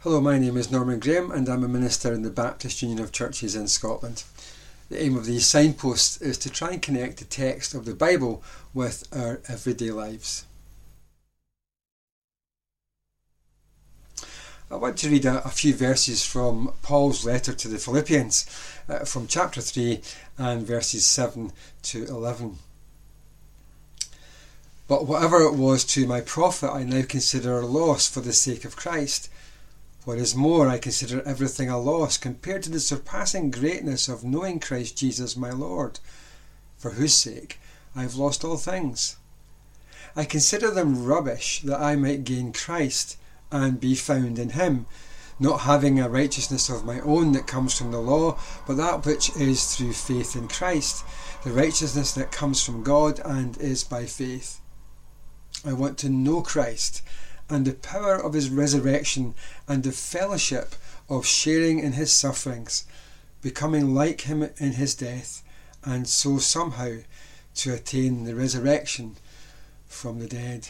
Hello, my name is Norman Graham and I'm a minister in the Baptist Union of Churches in Scotland. The aim of these signposts is to try and connect the text of the Bible with our everyday lives. I want to read a, a few verses from Paul's letter to the Philippians uh, from chapter 3 and verses 7 to 11. But whatever it was to my profit, I now consider a loss for the sake of Christ. What is more, I consider everything a loss compared to the surpassing greatness of knowing Christ Jesus my Lord, for whose sake I have lost all things. I consider them rubbish that I might gain Christ and be found in him, not having a righteousness of my own that comes from the law, but that which is through faith in Christ, the righteousness that comes from God and is by faith. I want to know Christ and the power of his resurrection and the fellowship of sharing in his sufferings, becoming like him in his death, and so somehow to attain the resurrection from the dead.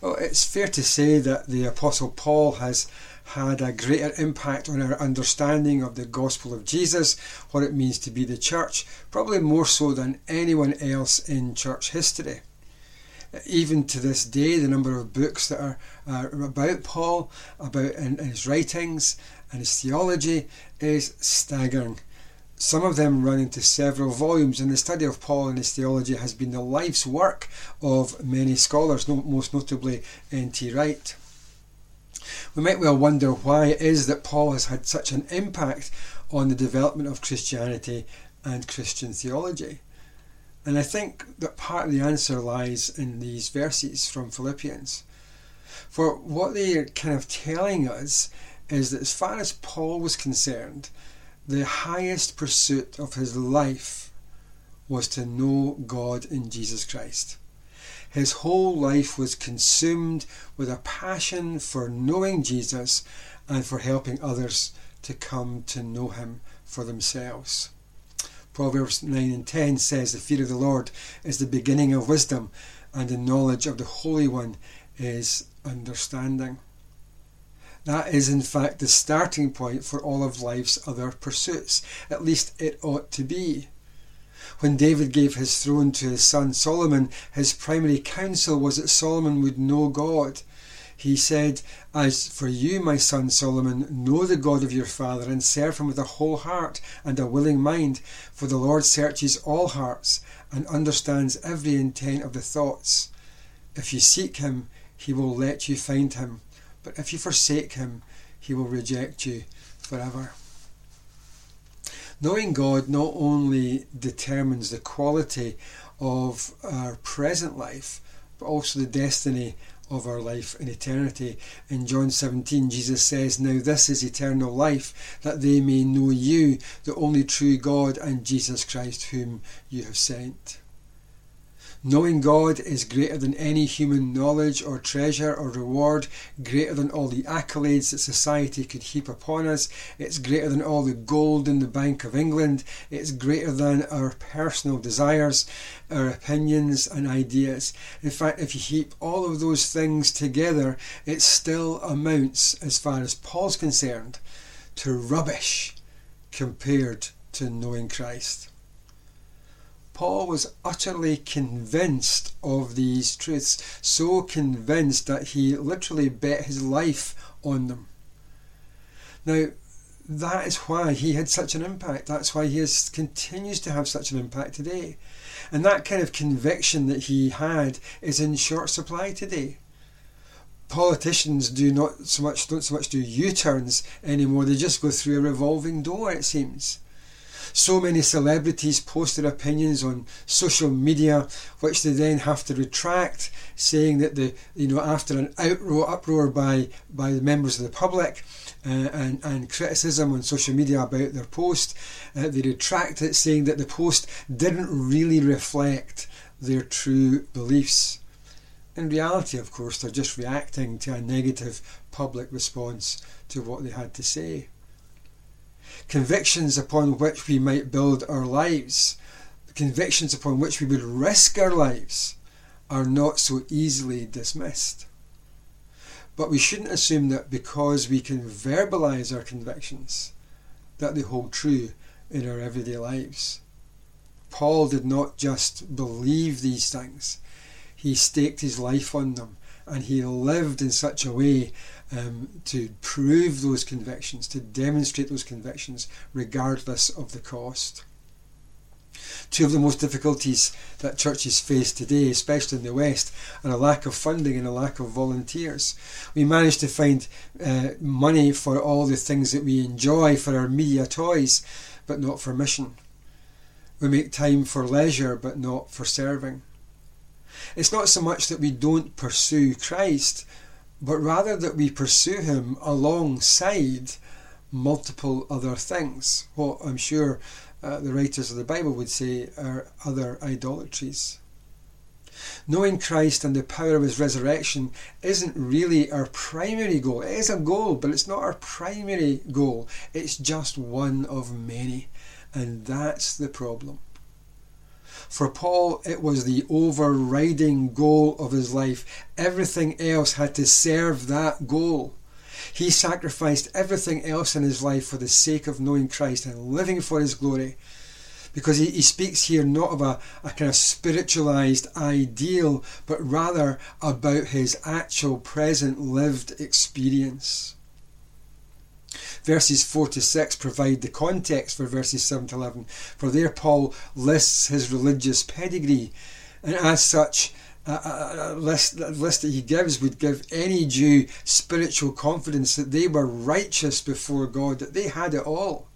Well, it's fair to say that the Apostle Paul has had a greater impact on our understanding of the gospel of Jesus, what it means to be the church, probably more so than anyone else in church history even to this day, the number of books that are, about Paul, about his writings and his theology is staggering. Some of them run into several volumes, and the study of Paul and his theology has been the life's work of many scholars, most notably N.T. Wright. We might well wonder why it is that Paul has had such an impact on the development of Christianity and Christian theology. And I think that part of the answer lies in these verses from Philippians. For what they are kind of telling us is that as far as Paul was concerned, the highest pursuit of his life was to know God in Jesus Christ. His whole life was consumed with a passion for knowing Jesus and for helping others to come to know him for themselves. Proverbs 9 and 10 says, The fear of the Lord is the beginning of wisdom, and the knowledge of the Holy One is understanding. That is, in fact, the starting point for all of life's other pursuits. At least it ought to be. When David gave his throne to his son Solomon, his primary counsel was that Solomon would know God he said, As for you, my son Solomon, know the God of your father and serve him with a whole heart and a willing mind, for the Lord searches all hearts and understands every intent of the thoughts. If you seek him, he will let you find him, but if you forsake him, he will reject you forever. Knowing God not only determines the quality of our present life, but also the destiny of our life in eternity. In John 17, Jesus says, Now this is eternal life, that they may know you, the only true God, and Jesus Christ, whom you have sent. Knowing God is greater than any human knowledge or treasure or reward, greater than all the accolades that society could heap upon us. It's greater than all the gold in the Bank of England. It's greater than our personal desires, our opinions and ideas. In fact, if you heap all of those things together, it still amounts, as far as Paul's concerned, to rubbish compared to knowing Christ. Paul was utterly convinced of these truths, so convinced that he literally bet his life on them. Now, that is why he had such an impact. That's why he has, continues to have such an impact today. And that kind of conviction that he had is in short supply today. Politicians do not so much don't so much do U-turns anymore. They just go through a revolving door, it seems. So many celebrities post their opinions on social media, which they then have to retract, saying that the you know after an outroar uproar by by the members of the public. Uh, and, and criticism on social media about their post, uh, they retract it, saying that the post didn't really reflect their true beliefs. In reality, of course, they're just reacting to a negative public response to what they had to say convictions upon which we might build our lives, convictions upon which we would risk our lives, are not so easily dismissed. But we shouldn't assume that because we can verbalize our convictions, that they hold true in our everyday lives. Paul did not just believe these things, he staked his life on them and he lived in such a way um, to prove those convictions, to demonstrate those convictions, regardless of the cost. Two of the most difficulties that churches face today, especially in the West, are a lack of funding and a lack of volunteers. We manage to find uh, money for all the things that we enjoy, for our media toys, but not for mission. We make time for leisure, but not for serving. It's not so much that we don't pursue Christ, but rather that we pursue Him alongside multiple other things. What I'm sure uh, the writers of the Bible would say are other idolatries. Knowing Christ and the power of His resurrection isn't really our primary goal. It is a goal, but it's not our primary goal. It's just one of many. And that's the problem. For Paul, it was the overriding goal of his life. Everything else had to serve that goal. He sacrificed everything else in his life for the sake of knowing Christ and living for his glory. Because he, he speaks here not of a, a kind of spiritualized ideal, but rather about his actual present lived experience. Verses 4 to 6 provide the context for verses 7 to 11, for there Paul lists his religious pedigree, and as such, a, list, a list that he gives would give any Jew spiritual confidence that they were righteous before God, that they had it all.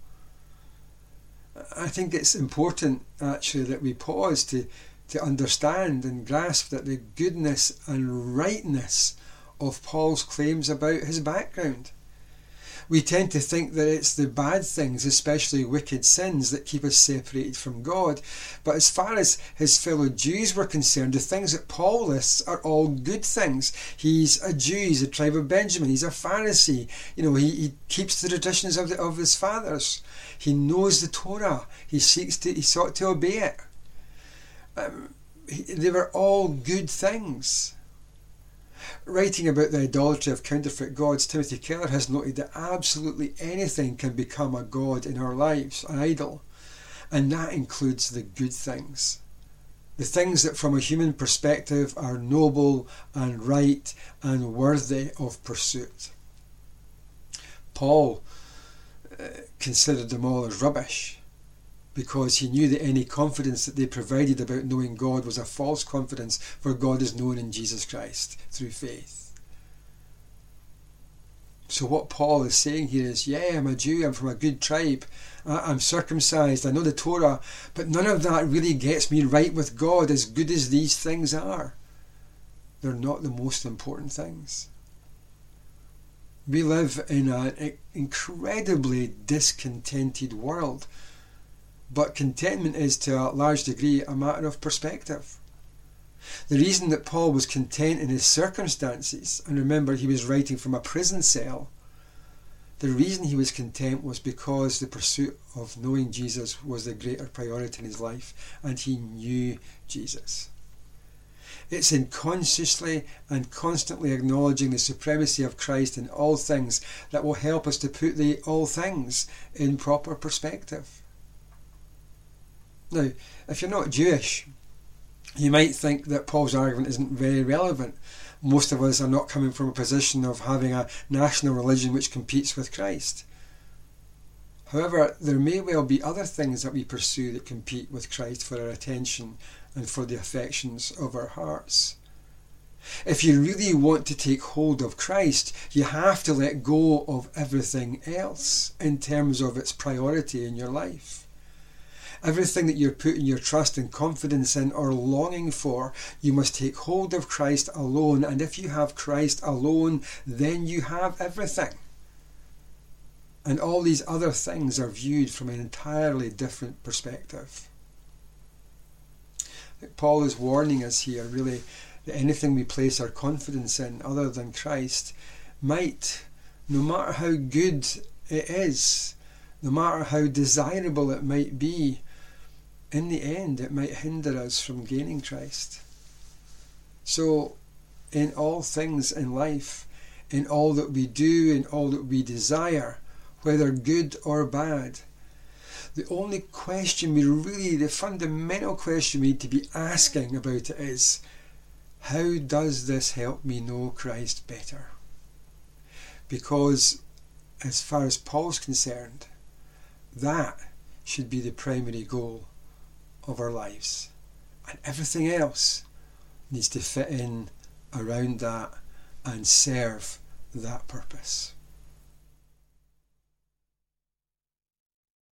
I think it's important actually that we pause to, to understand and grasp that the goodness and rightness of Paul's claims about his background we tend to think that it's the bad things, especially wicked sins, that keep us separated from God. But as far as his fellow Jews were concerned, the things that Paul lists are all good things. He's a Jew, he's a tribe of Benjamin, he's a Pharisee. You know, he, he keeps the traditions of, the, of his fathers. He knows the Torah. He seeks to, he sought to obey it. Um, he, they were all good things. Writing about the idolatry of counterfeit gods, Timothy Keller has noted that absolutely anything can become a god in our lives, an idol, and that includes the good things. The things that, from a human perspective, are noble and right and worthy of pursuit. Paul uh, considered them all as rubbish because he knew that any confidence that they provided about knowing God was a false confidence, for God is known in Jesus Christ through faith. So, what Paul is saying here is, yeah, I'm a Jew, I'm from a good tribe, I'm circumcised, I know the Torah, but none of that really gets me right with God as good as these things are. They're not the most important things. We live in an incredibly discontented world but contentment is to a large degree a matter of perspective. The reason that Paul was content in his circumstances, and remember he was writing from a prison cell, the reason he was content was because the pursuit of knowing Jesus was the greater priority in his life, and he knew Jesus. It's in consciously and constantly acknowledging the supremacy of Christ in all things that will help us to put the all things in proper perspective. Now, if you're not Jewish, you might think that Paul's argument isn't very relevant. Most of us are not coming from a position of having a national religion which competes with Christ. However, there may well be other things that we pursue that compete with Christ for our attention and for the affections of our hearts. If you really want to take hold of Christ, you have to let go of everything else in terms of its priority in your life. Everything that you're putting your trust and confidence in or longing for, you must take hold of Christ alone. And if you have Christ alone, then you have everything. And all these other things are viewed from an entirely different perspective. Paul is warning us here, really, that anything we place our confidence in other than Christ might, no matter how good it is, no matter how desirable it might be, in the end, it might hinder us from gaining Christ. So, in all things in life, in all that we do, in all that we desire, whether good or bad. The only question we really, the fundamental question we need to be asking about it is how does this help me know Christ better? Because, as far as Paul's concerned, that should be the primary goal of our lives. And everything else needs to fit in around that and serve that purpose.